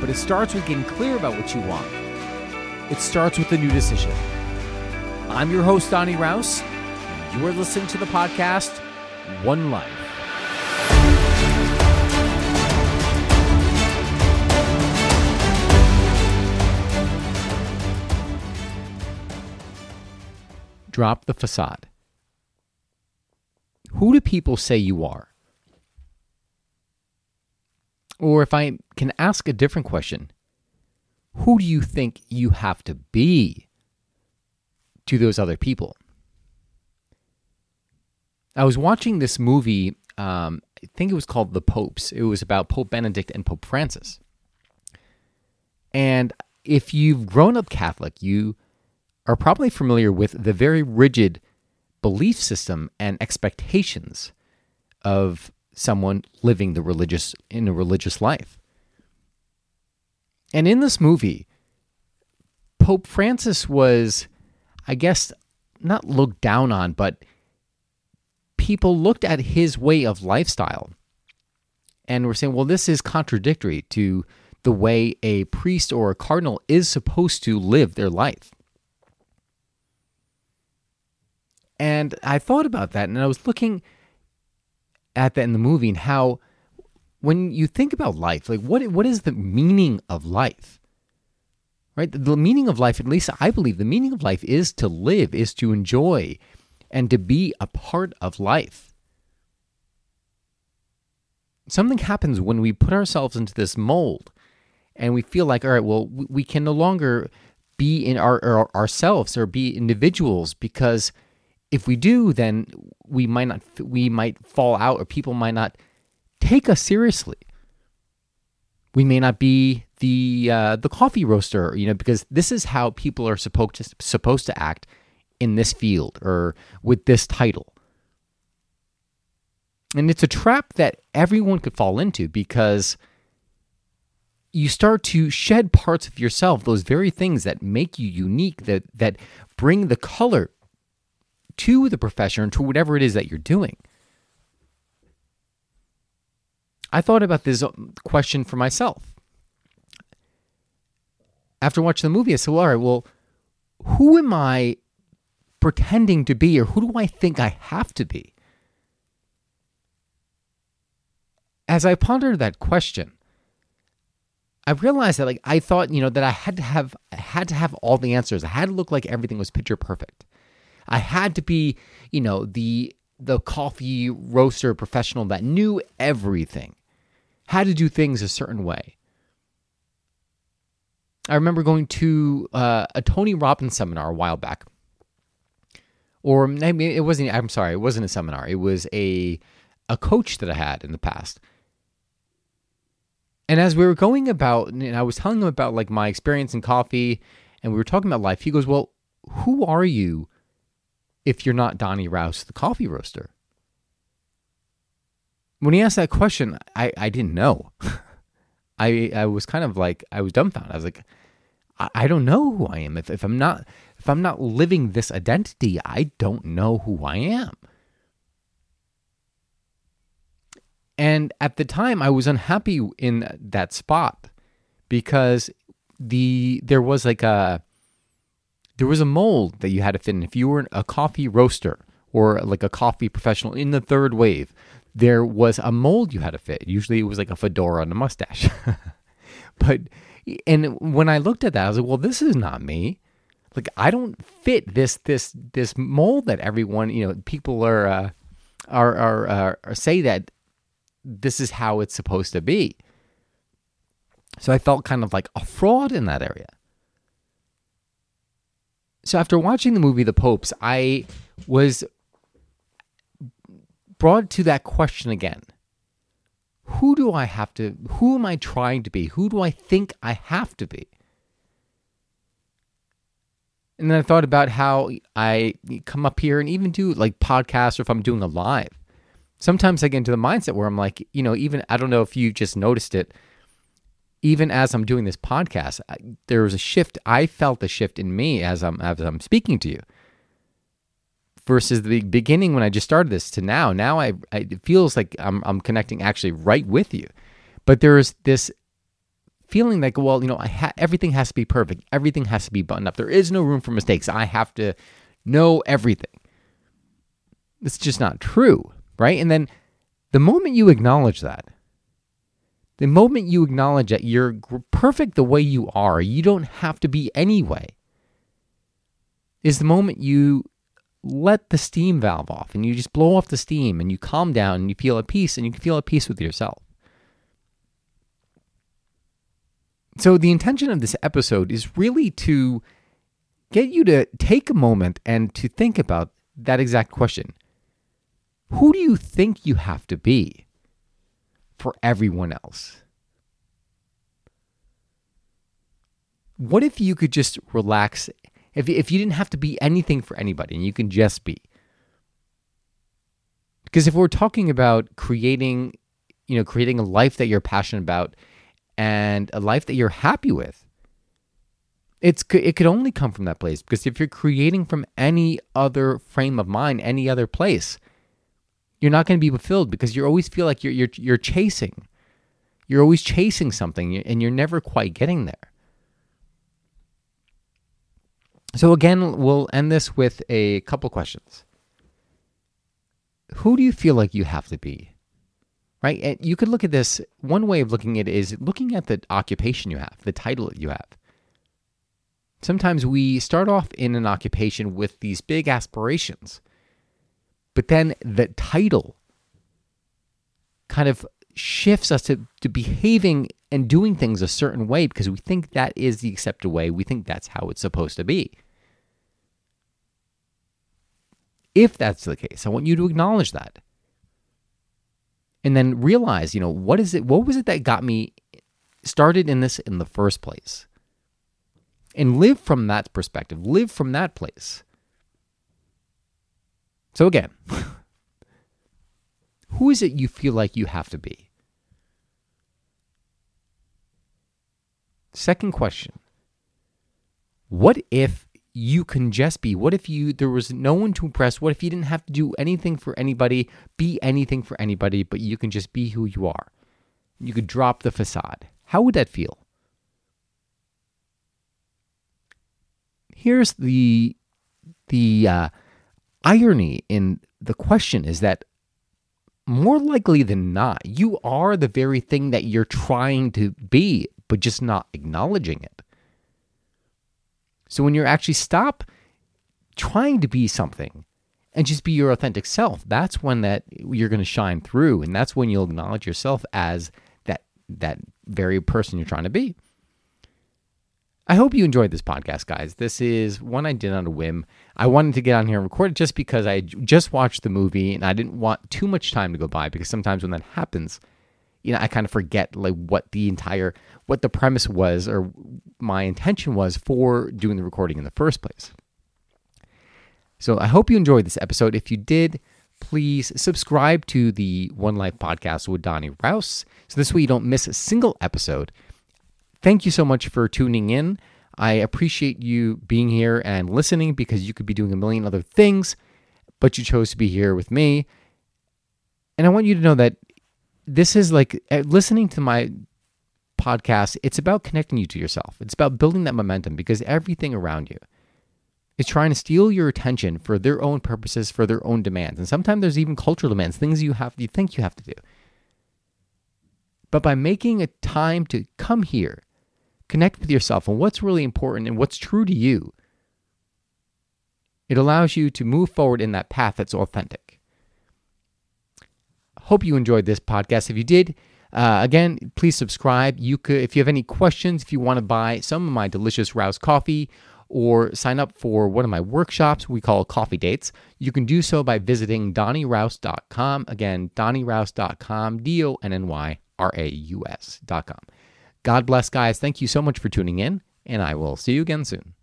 but it starts with getting clear about what you want. It starts with a new decision. I'm your host, Donny Raus. And you are listening to the podcast One Life. Drop the facade. Who do people say you are? Or if I can ask a different question, who do you think you have to be to those other people? I was watching this movie, um, I think it was called The Popes. It was about Pope Benedict and Pope Francis. And if you've grown up Catholic, you are probably familiar with the very rigid belief system and expectations of someone living the religious in a religious life. And in this movie, Pope Francis was, I guess, not looked down on, but people looked at his way of lifestyle and were saying, well, this is contradictory to the way a priest or a cardinal is supposed to live their life. And I thought about that and I was looking at that in the movie and how when you think about life, like what what is the meaning of life? Right? The, the meaning of life, at least I believe the meaning of life is to live, is to enjoy and to be a part of life. Something happens when we put ourselves into this mold and we feel like, all right, well, we, we can no longer be in our, our ourselves or be individuals because if we do, then we might not we might fall out or people might not take us seriously. We may not be the uh, the coffee roaster, you know, because this is how people are supposed to supposed to act in this field or with this title. And it's a trap that everyone could fall into because you start to shed parts of yourself, those very things that make you unique, that that bring the color to the profession, to whatever it is that you're doing. I thought about this uh, question for myself. After watching the movie, I said, well, all right, well, who am I pretending to be, or who do I think I have to be? As I pondered that question, I realized that like I thought, you know, that I had to have I had to have all the answers. I had to look like everything was picture perfect. I had to be, you know, the the coffee roaster professional that knew everything, had to do things a certain way. I remember going to uh, a Tony Robbins seminar a while back, or maybe it wasn't. I'm sorry, it wasn't a seminar. It was a a coach that I had in the past. And as we were going about, and I was telling him about like my experience in coffee, and we were talking about life. He goes, "Well, who are you if you're not Donny Raus, the coffee roaster? When he asked that question, I, I didn't know. I I was kind of like I was dumbfounded. I was like, I, I don't know who I am. If if I'm not if I'm not living this identity, I don't know who I am. And at the time I was unhappy in that spot because the there was like a there was a mold that you had to fit in. If you were a coffee roaster or like a coffee professional in the third wave, there was a mold you had to fit. Usually it was like a fedora and a mustache. but, and when I looked at that, I was like, well, this is not me. Like, I don't fit this, this, this mold that everyone, you know, people are, uh, are, are, uh, are say that this is how it's supposed to be. So I felt kind of like a fraud in that area. So after watching the movie The Popes, I was brought to that question again. who do I have to, who am I trying to be? Who do I think I have to be? And then I thought about how I come up here and even do like podcasts or if I'm doing a live. Sometimes I get into the mindset where I'm like, you know, even I don't know if you just noticed it, even as I'm doing this podcast, there was a shift. I felt a shift in me as I'm as I'm speaking to you. Versus the beginning when I just started this to now. Now I, I it feels like I'm I'm connecting actually right with you. But there's this feeling like, well, you know, ha- everything has to be perfect. Everything has to be buttoned up. There is no room for mistakes. I have to know everything. It's just not true, right? And then the moment you acknowledge that, the moment you acknowledge that you're perfect the way you are, you don't have to be anyway, is the moment you let the steam valve off and you just blow off the steam and you calm down and you feel at peace and you can feel at peace with yourself. So, the intention of this episode is really to get you to take a moment and to think about that exact question Who do you think you have to be for everyone else? What if you could just relax? If, if you didn't have to be anything for anybody and you can just be? Because if we're talking about creating, you know, creating a life that you're passionate about and a life that you're happy with. It's it could only come from that place because if you're creating from any other frame of mind, any other place, you're not going to be fulfilled because you always feel like you're you're you're chasing. You're always chasing something and you're never quite getting there. So again, we'll end this with a couple questions. Who do you feel like you have to be? right? And you could look at this. One way of looking at it is looking at the occupation you have, the title that you have. Sometimes we start off in an occupation with these big aspirations, but then the title kind of shifts us to, to behaving and doing things a certain way because we think that is the accepted way. We think that's how it's supposed to be. If that's the case, I want you to acknowledge that and then realize, you know, what is it? What was it that got me started in this in the first place? And live from that perspective, live from that place. So, again, who is it you feel like you have to be? Second question What if you can just be? What if you there was no one to impress? What if you didn't have to do anything for anybody, be anything for anybody, but you can just be who you are? You could drop the facade. How would that feel? Here's the the uh, irony in the question is that more likely than not, you are the very thing that you're trying to be, but just not acknowledging it. So when you're actually stop trying to be something and just be your authentic self, that's when that you're going to shine through and that's when you'll acknowledge yourself as that that very person you're trying to be. I hope you enjoyed this podcast, guys. This is one I did on a whim. I wanted to get on here and record it just because I just watched the movie and I didn't want too much time to go by because sometimes when that happens, you know, I kind of forget like what the entire what the premise was or my intention was for doing the recording in the first place. So I hope you enjoyed this episode. If you did, please subscribe to the One Life podcast with Donny Raus. So this way you don't miss a single episode. Thank you so much for tuning in. I appreciate you being here and listening because you could be doing a million other things, but you chose to be here with me. And I want you to know that this is like uh, listening to my podcast, it's about connecting you to yourself. It's about building that momentum because everything around you is trying to steal your attention for their own purposes, for their own demands. And sometimes there's even cultural demands, things you have you think you have to do. But by making a time to come here, connect with yourself and what's really important and what's true to you, it allows you to move forward in that path that's authentic. Hope you enjoyed this podcast. If you did, uh, again, please subscribe. You could, if you have any questions, if you want to buy some of my delicious Raus coffee or sign up for one of my workshops we call coffee dates, you can do so by visiting donnyraus.com. Again, donnyraus.com, D O N N Y R A U S.com. God bless, guys. Thank you so much for tuning in, and I will see you again soon.